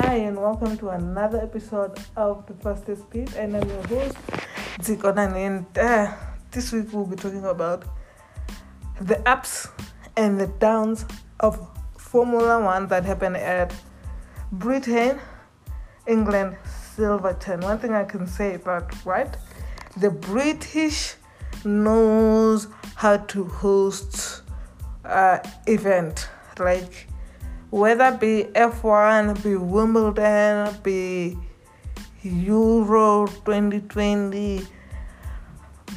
Hi, and welcome to another episode of The Fastest Speed. And I'm your host, Zikonan. And uh, this week we'll be talking about the ups and the downs of Formula One that happened at Britain, England, Silverstone. One thing I can say about right, the British knows how to host uh, event like whether be F1, be Wimbledon, be Euro 2020,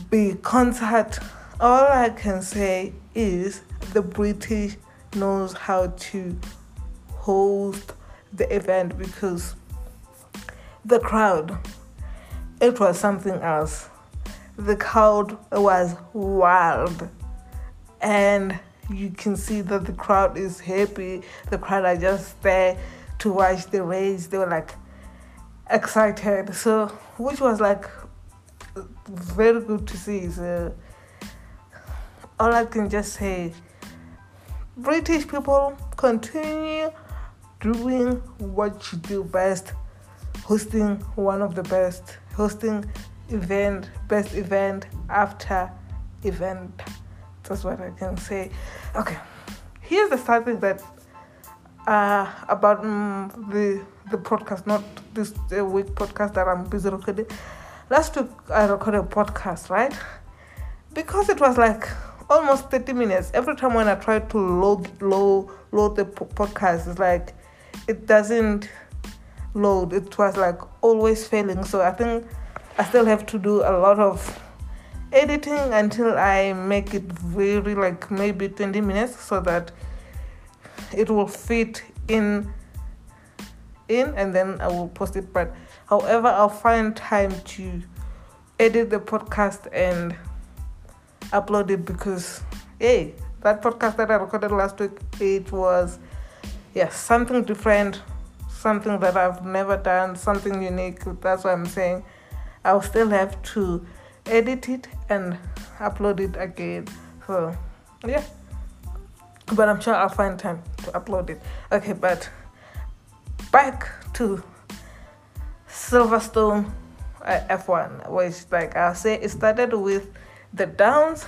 be concert, all I can say is the British knows how to host the event because the crowd, it was something else. The crowd was wild and you can see that the crowd is happy. The crowd are just there to watch the race. They were like excited. So, which was like very good to see. So, all I can just say, British people continue doing what you do best, hosting one of the best, hosting event, best event after event. That's what I can say. Okay, here's the starting that uh, about um, the the podcast, not this uh, week podcast that I'm busy recording. Last week I recorded a podcast, right? Because it was like almost 30 minutes. Every time when I try to load load load the podcast, it's like it doesn't load. It was like always failing. So I think I still have to do a lot of editing until I make it very like maybe 20 minutes so that it will fit in in and then I will post it. But however I'll find time to edit the podcast and upload it because hey that podcast that I recorded last week it was yeah something different something that I've never done something unique. That's what I'm saying. I'll still have to edit it and upload it again. So yeah. But I'm sure I'll find time to upload it. Okay, but back to Silverstone uh, F1, which like I'll say it started with the downs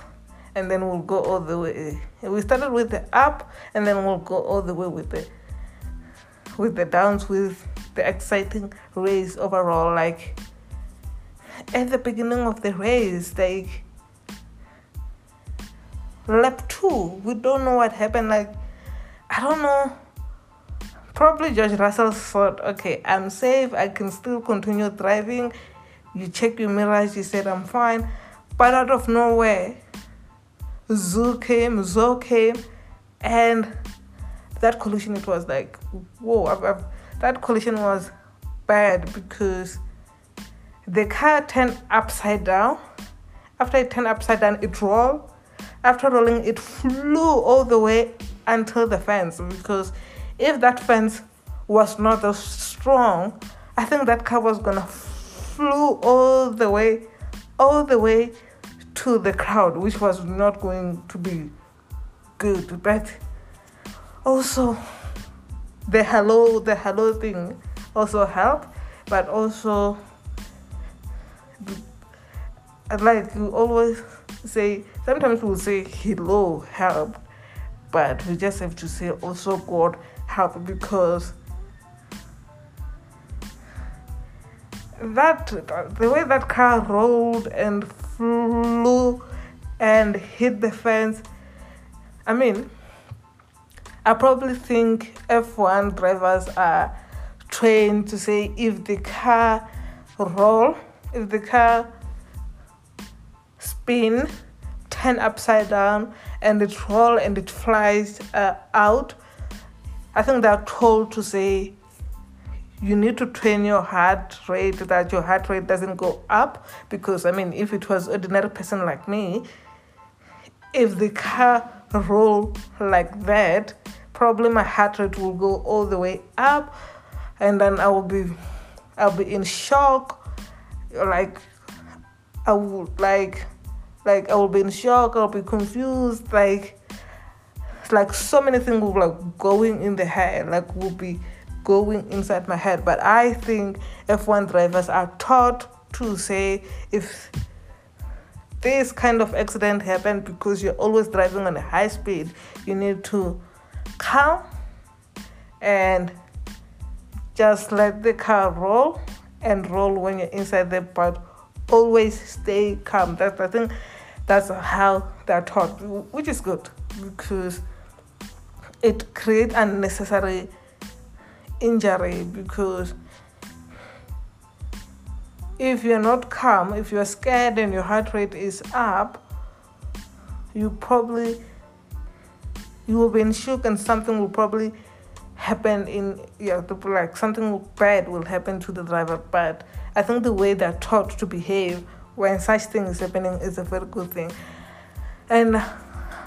and then we'll go all the way. We started with the up and then we'll go all the way with the with the downs with the exciting race overall like at the beginning of the race, like lap two, we don't know what happened. Like, I don't know. Probably George Russell thought, okay, I'm safe, I can still continue driving. You check your mirrors, you said I'm fine. But out of nowhere, Zhou came, Zhou came, and that collision, it was like, whoa, I've, I've, that collision was bad because the car turned upside down. After it turned upside down, it rolled. After rolling, it flew all the way until the fence because if that fence was not as strong, I think that car was gonna flew all the way, all the way to the crowd, which was not going to be good. But also, the halo, the halo thing also helped, but also like you always say sometimes we'll say halo help but we just have to say also god help because that the way that car rolled and flew and hit the fence i mean i probably think f1 drivers are trained to say if the car roll if the car spin, turn upside down, and it roll and it flies uh, out. I think they're told to say you need to train your heart rate that your heart rate doesn't go up because I mean if it was ordinary person like me, if the car roll like that, probably my heart rate will go all the way up and then I will be I'll be in shock like I would like like I will be in shock, I'll be confused, like like so many things will like going in the head, like will be going inside my head. But I think F1 drivers are taught to say if this kind of accident happened because you're always driving on a high speed, you need to calm and just let the car roll and roll when you're inside there, but always stay calm. That's I think that's how they're taught, which is good because it creates unnecessary injury because if you're not calm, if you're scared and your heart rate is up, you probably you will be in shock and something will probably happen in yeah like something bad will happen to the driver. But i think the way they're taught to behave when such thing is happening is a very good thing. And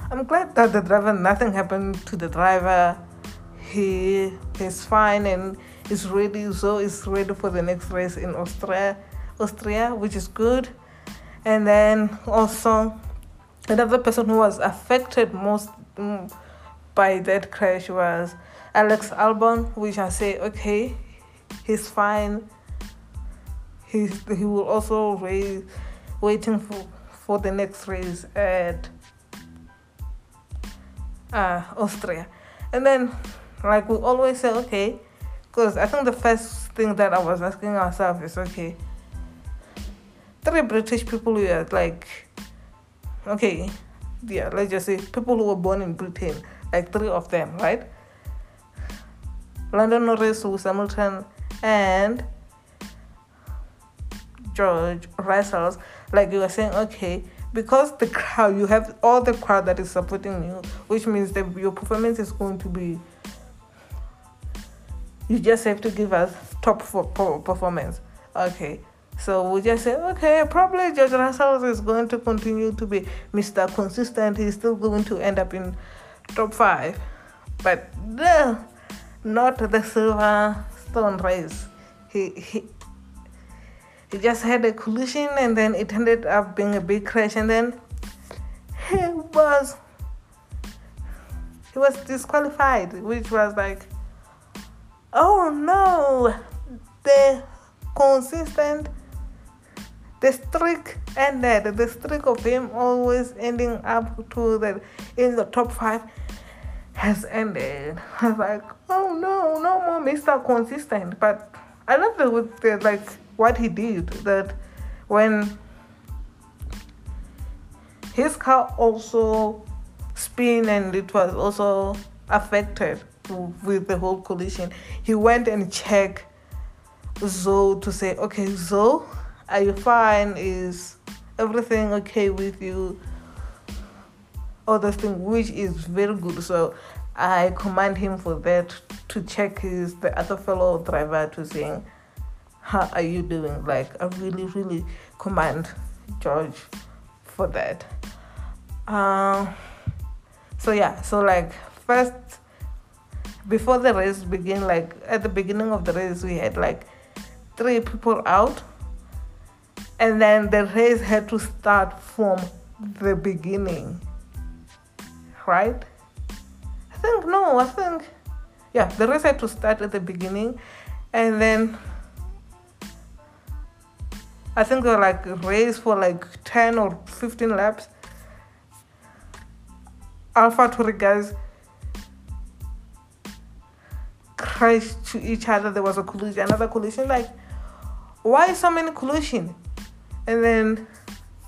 i'm glad that the driver nothing happened to the driver. He is fine and is ready so is ready for the next race in austria austria which is good. And then also another person who was affected most mm, by that crash was Alex Albon, which I say, okay, he's fine. He's, he will also raise, waiting for, for the next race at uh, Austria. And then, like we always say, okay, because I think the first thing that I was asking ourselves is, okay, three British people were like, okay, yeah, let's just say people who were born in Britain like three of them, right? Lando Norris, Lewis Hamilton, and George Russell. Like you were saying, okay, because the crowd, you have all the crowd that is supporting you, which means that your performance is going to be. You just have to give us top for performance. Okay. So we just say, okay, probably George Russell is going to continue to be Mr. Consistent. He's still going to end up in top five, but no, not the silver stone race. He he he just had a collision and then it ended up being a big crash and then he was he was disqualified, which was like, oh no, the consistent the streak ended. The streak of him always ending up to the in the top five has ended. I was like, oh no, no more Mr. Consistent. But I love the, the like what he did that when his car also spin and it was also affected with the whole collision. He went and checked Zhou to say, okay, Zhou, are you fine? Is everything okay with you? Other thing, which is very good. So I command him for that to check his the other fellow driver to say, how are you doing? Like I really, really command George for that. Um, so yeah, so like first before the race begin, like at the beginning of the race, we had like three people out and then the race had to start from the beginning right i think no i think yeah the race had to start at the beginning and then i think they like race for like 10 or 15 laps. AlphaTauri guys crashed to each other. There was a collision another collision. Like why so many collision? And then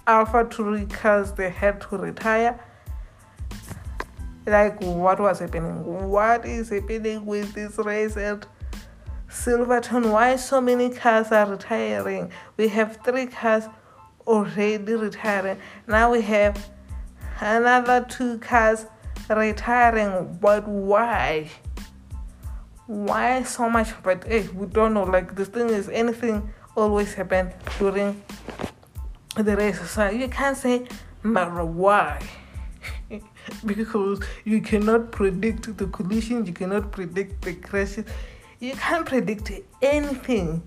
AlphaTauri cars they had to retire. Like what was happening? What is happening with this race? At silverstone why so many cars are retiring? We have three cars already retiring. Now we have another two cars retiring but why? Why so much? But hey we don't know. Like the thing is anything always happen during the race. So you can't say matter why. because you cannot predict the collisions, you cannot predict the crashes, you can't predict anything.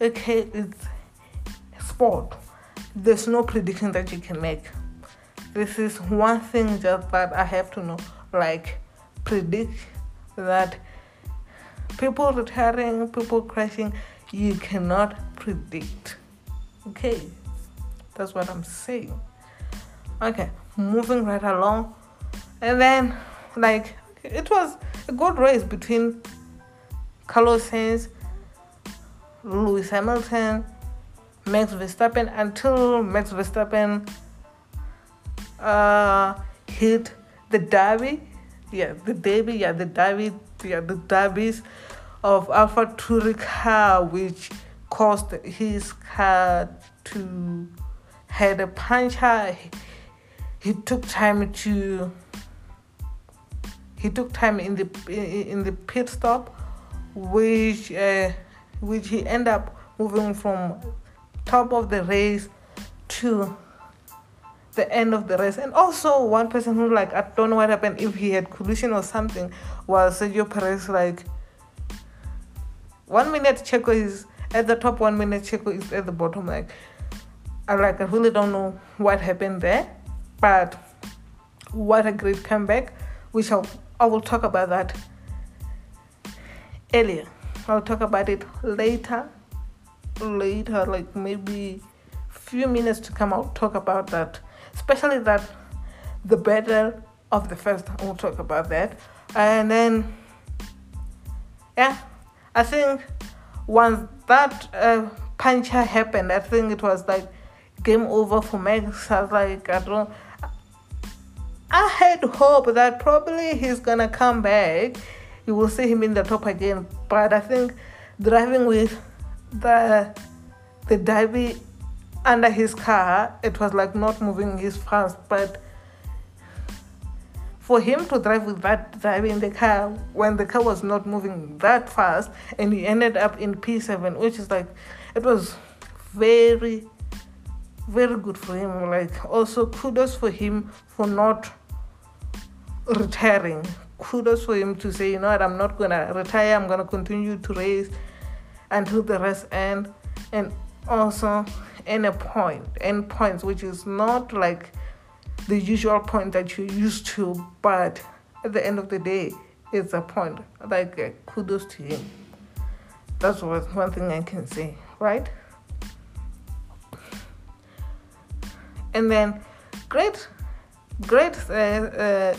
Okay, it's sport. There's no prediction that you can make. This is one thing just that I have to know. Like predict that people retiring, people crashing, you cannot predict. Okay, that's what I'm saying. Okay, moving right along, and then like it was a good race between Carlos Sainz, Lewis Hamilton, Max Verstappen until Max Verstappen uh, hit the derby. Yeah, the derby. Yeah, the derby. Yeah, the derbies of Alpha Tauri car, which caused his car to had a puncture. He, he took time to. He took time in the in the pit stop, which uh, which he end up moving from top of the race to the end of the race. And also one person who like I don't know what happened if he had collision or something was Sergio Perez like one minute Checo is at the top, one minute Checo is at the bottom. Like I like I really don't know what happened there. But what a great comeback, which I'll, I will talk about that earlier. I'll talk about it later. Later, like maybe few minutes to come, I'll talk about that especially that the battle of the first we'll talk about that and then yeah i think once that uh, puncture happened i think it was like game over for max i was like i don't i had hope that probably he's gonna come back you will see him in the top again but i think driving with the the derby under his car, it was like not moving his fast, but for him to drive with that driving the car when the car was not moving that fast and he ended up in P7, which is like it was very very good for him. Like also kudos for him for not retiring. Kudos for him to say, you know what, I'm not gonna retire, I'm gonna continue to race until the rest end. And also in a point, end points, which is not like the usual point that you're used to, but at the end of the day, it's a point. Like uh, kudos to him. That's what one thing I can say, right? And then, great, great uh, uh,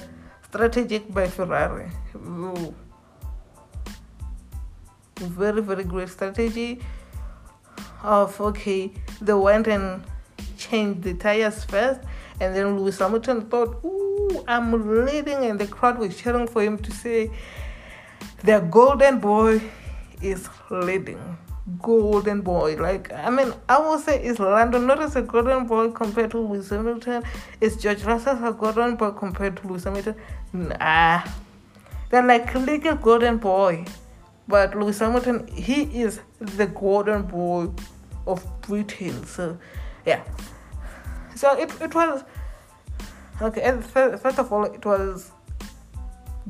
strategic by Ferrari. Ooh. Very, very great strategy of okay, they went and changed the tires first, and then Lewis Hamilton thought, "Ooh, I'm leading," and the crowd was cheering for him to say, "The golden boy is leading." Golden boy, like I mean, I will say it's Lando Norris a golden boy compared to Lewis Hamilton. Is George Russell a golden boy compared to Lewis Hamilton? Nah, they're like little golden boy. But Lewis Hamilton, he is the golden boy of Britain. So, yeah. So it, it was okay. And First of all, it was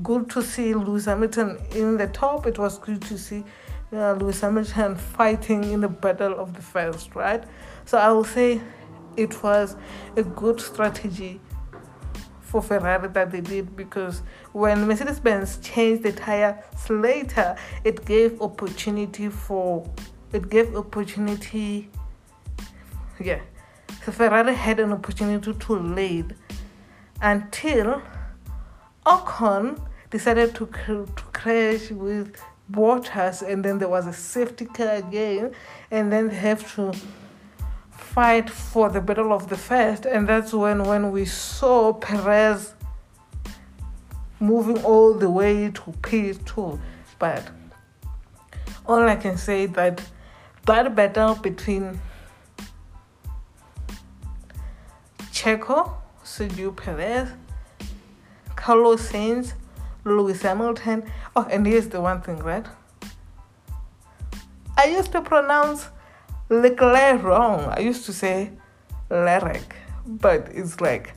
good to see Lewis Hamilton in the top. It was good to see uh, Lewis Hamilton fighting in the battle of the first, right? So I will say it was a good strategy for Ferrari that they did because when Mercedes Benz changed the tire later, it gave opportunity for it gave opportunity. Yeah, so Ferrari had an opportunity to lead until Ocon decided to, to crash with Bottas, and then there was a safety car again, and then they have to fight for the battle of the first, and that's when when we saw Perez moving all the way to P2. But all I can say that that battle between Checo, Sergio Perez, Carlos Sainz, Lewis Hamilton. Oh, and here's the one thing, right? I used to pronounce Leclerc wrong. I used to say Lerec, but it's like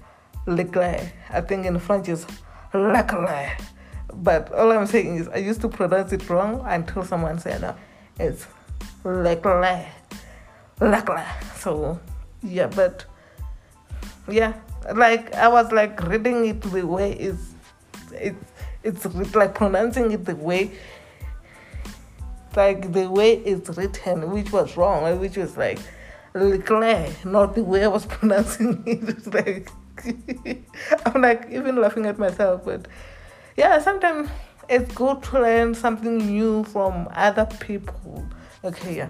Leclerc. I think in French it's Leclerc. But all I'm saying is I used to pronounce it wrong until someone said no, it's Leclerc. Leclerc. So yeah, but yeah, like I was like reading it the way it's it's it's like pronouncing it the way like the way it's written, which was wrong, which was like Leclerc, not the way I was pronouncing it. It's like I'm like even laughing at myself, but yeah, sometimes it's good to learn something new from other people. Okay, yeah.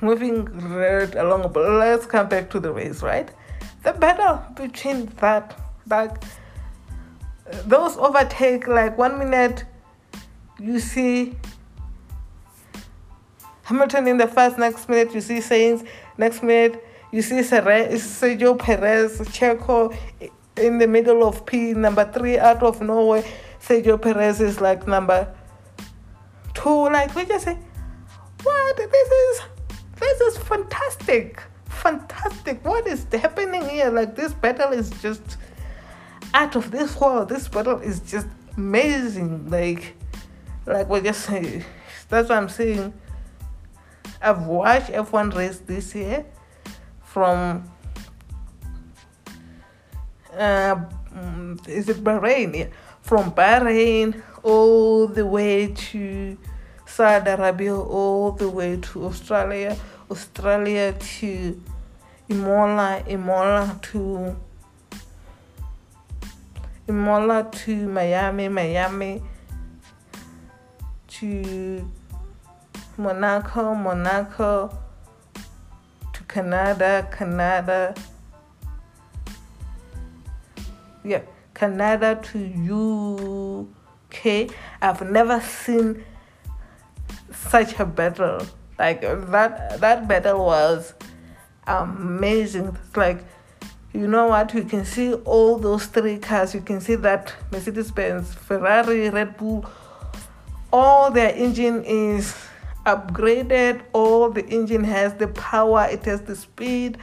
Moving right along, but let's come back to the race, right? The battle between that, like, those overtake, like one minute you see Hamilton in the first, next minute you see Sainz, next minute you see Sergio Perez, Checo in the middle of P, number three out of nowhere. Sergio Perez is like number two. Like we just say, what? This is this is fantastic, fantastic. What is happening here? Like this battle is just out of this world. This battle is just amazing. Like like we just say, that's what I'm saying. I've watched F1 race this year from uh, mm, is it Bahrain? Yeah. From Bahrain all the way to Saudi Arabia, all the way to Australia, Australia to Imola, Imola to Imola to Miami, Miami to Monaco, Monaco to Canada, Canada yeah, Canada to UK. I've never seen such a battle. Like that that battle was amazing. Like you know what, you can see all those three cars, you can see that Mercedes Benz, Ferrari, Red Bull, all their engine is upgraded, all the engine has the power, it has the speed.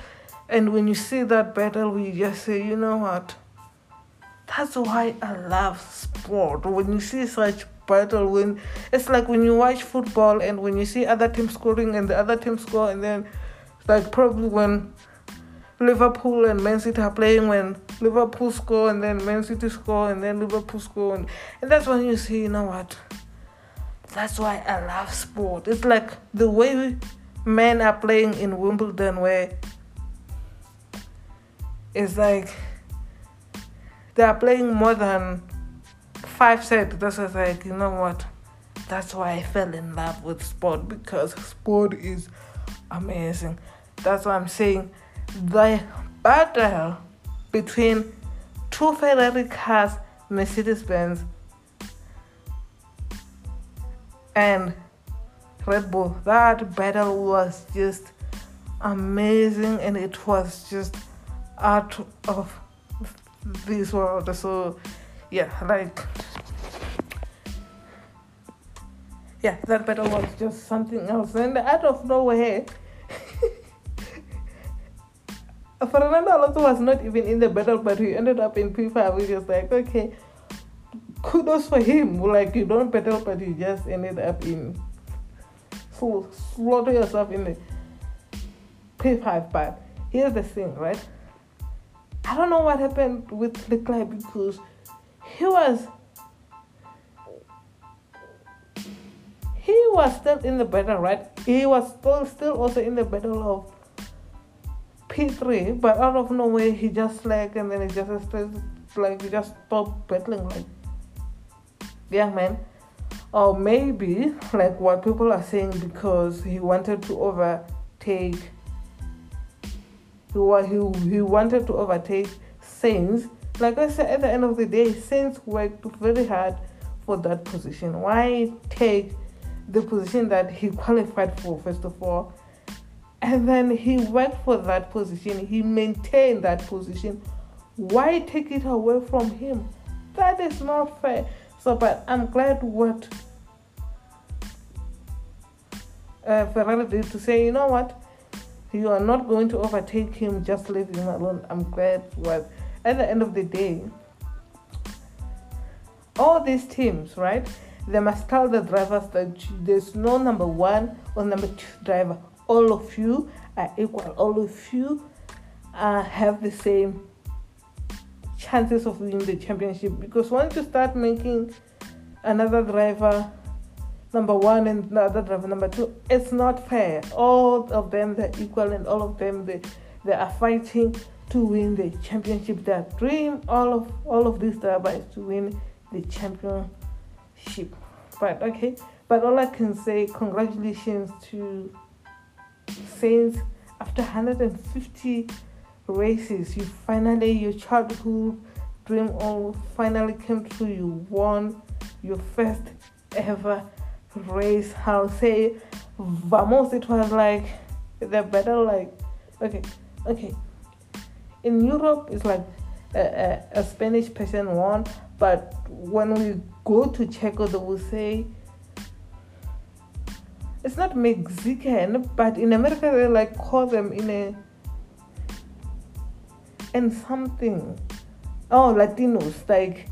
And when you see that battle, we just say, you know what? That's why I love sport. When you see such battle, when it's like when you watch football and when you see other teams scoring and the other team score, and then like probably when Liverpool and Man City are playing, when Liverpool score and then Man City score and then Liverpool score, and, and that's when you see, you know what? That's why I love sport. It's like the way men are playing in Wimbledon, where it's like they are playing more than five sets. This is like, you know what? That's why I fell in love with sport because sport is amazing. That's why I'm saying the battle between two Ferrari cars, Mercedes Benz, and Red Bull. That battle was just amazing and it was just out of this world. So yeah, like yeah, that battle was just something else. And out of nowhere, Fernando Alonso was not even in the battle, but he ended up in P5. We just like, okay, kudos for him. Like, you don't battle, but you just ended up in. So, slaughter yourself in the P5. But here's the thing, right? I don't know what happened with Leclerc because he was he was still in the battle, right? He was still still also in the battle of P3, but out of nowhere he just like and then he just started like he just stopped battling like young man. Or maybe like what people are saying because he wanted to overtake he, he, he wanted to overtake Sainz. Like I said, at the end of the day, Sainz worked very hard for that position. Why take the position that he qualified for, first of all? And then he worked for that position, he maintained that position. Why take it away from him? That is not fair. So, but I'm glad what uh, Ferrari did to say, you know what? You are not going to overtake him, just leave him alone. I'm glad what at the end of the day, all these teams, right? They must tell the drivers that there's no number one or number two driver. All of you are equal. All of you uh, have the same chances of winning the championship. Because once you start making another driver number one and another driver number two. It's not fair. All of them they're equal and all of them they they are fighting to win the championship. Their dream, all of all of these drivers to win the championship. But okay, but all I can say, congratulations to Sainz after 150 races. You finally your childhood dream all finally came true. You won your first ever race. I'll say, vamos. It was like the battle, like okay, okay. In Europe, it's like a, a, a Spanish person won, but when we go to Checo, they will say it's not Mexican, but in America they like call them in a and something. Oh, Latinos, like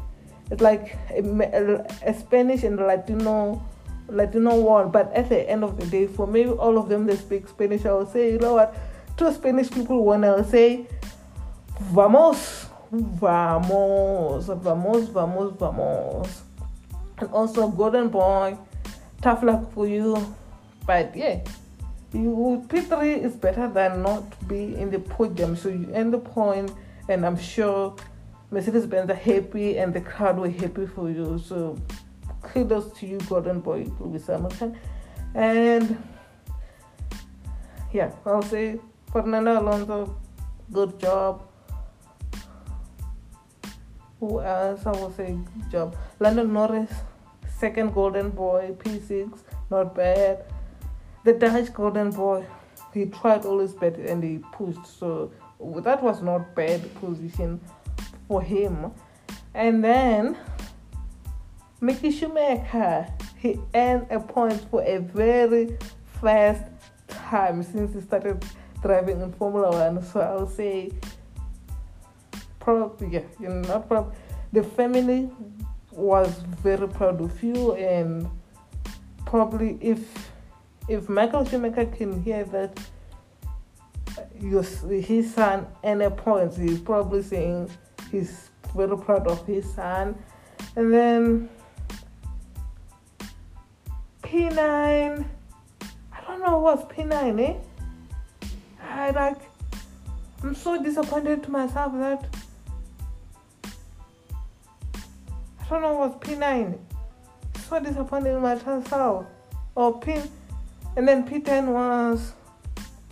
it's like a, a Spanish and Latino Latino war. But at the end of the day, for me, all of them they speak Spanish. I will say, you know what? Two Spanish people when I'll say, vamos, vamos, vamos, vamos, vamos. And also, Golden Boy, tough luck for you. But yeah, you P3 is better than not be in the podium. So you end the point, and I'm sure Mercedes Benz are happy and the crowd were happy for you. So kudos to you, Golden Boy Lewis Hamilton. And yeah, I'll say Fernando Alonso, good job. Who else? I will say good job. Lando Norris, second Golden Boy, P6, not bad. The Dutch Golden Boy, he tried all his best and he pushed. So that was not bad position for him. And then Mickey Schumacher, he earned a point for a very fast time since he started driving in Formula One. So I'll say, probably, yeah, you know, not probably. The family was very proud of you, and probably if if Michael Schumacher can hear that your his son earned points, he's probably saying he's very proud of his son. And then P9, I don't know what's P9, eh? I like, I'm so disappointed to myself that I don't know what's P9. So disappointed in myself. Or P, and then P10 was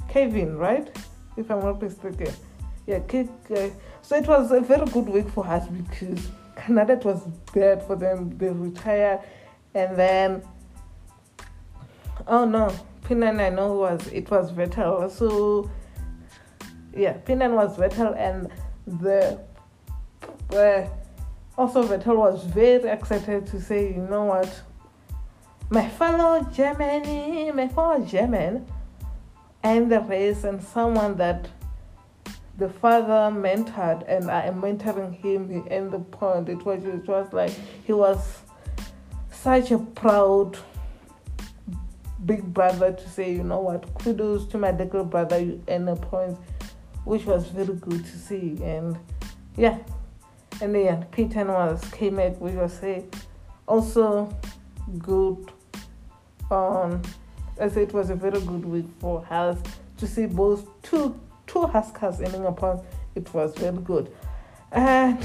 Kevin, right? If I'm not mistaken. Yeah, K, uh, so it was a very good week for us because Canada was bad for them. They retired, and then oh no, P9 I know was it was Vettel. So yeah, P9 was Vettel, and the uh, also Vettel was very excited to say, you know what, my fellow Germany, my fellow German, and the race, and someone that the father mentored and I am mentoring him in the point. It was it was like he was such a proud big brother to say, you know what, kudos to my little brother and the point which was very good to see. And yeah. And then P10 was came at we will say also good um I say it was a very good week for us to see both two two Haas cars ending upon it was very good. And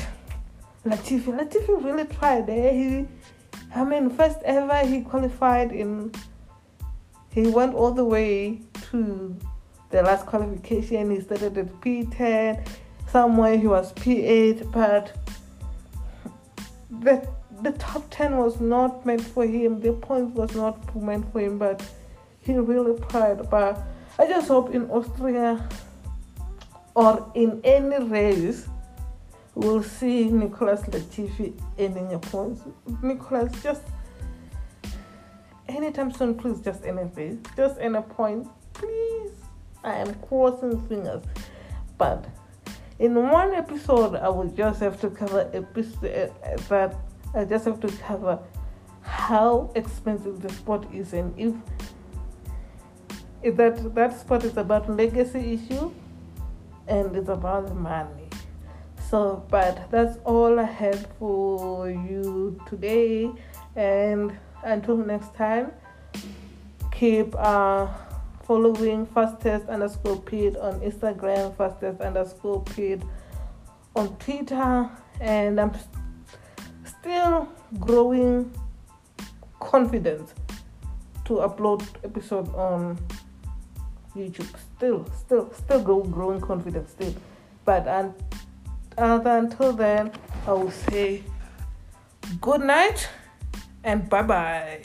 Latifi, Latifi really tried. Eh? He, I mean, first ever he qualified in. He went all the way to the last qualification. He started at P10. Somewhere he was P8, but the the top 10 was not meant for him. The points was not meant for him, but he really tried. But I just hope in Austria or in any race, we'll see Nicholas Latifi ending a point. Nicholas, just anytime soon, please, just end a race, just end a point, please. I am crossing fingers, but in one episode, I will just have to cover episode uh, that I just have to cover how expensive the sport is and if, if that that sport is about legacy issue and it's about money. So, but that's all I have for you today, and until next time, keep uh, following fastest underscore pid on Instagram, fastest underscore pid on Twitter, and I'm still growing confidence to upload episode on YouTube. Still, still, still go growing confidence still. But and until then, I will say good night and bye bye.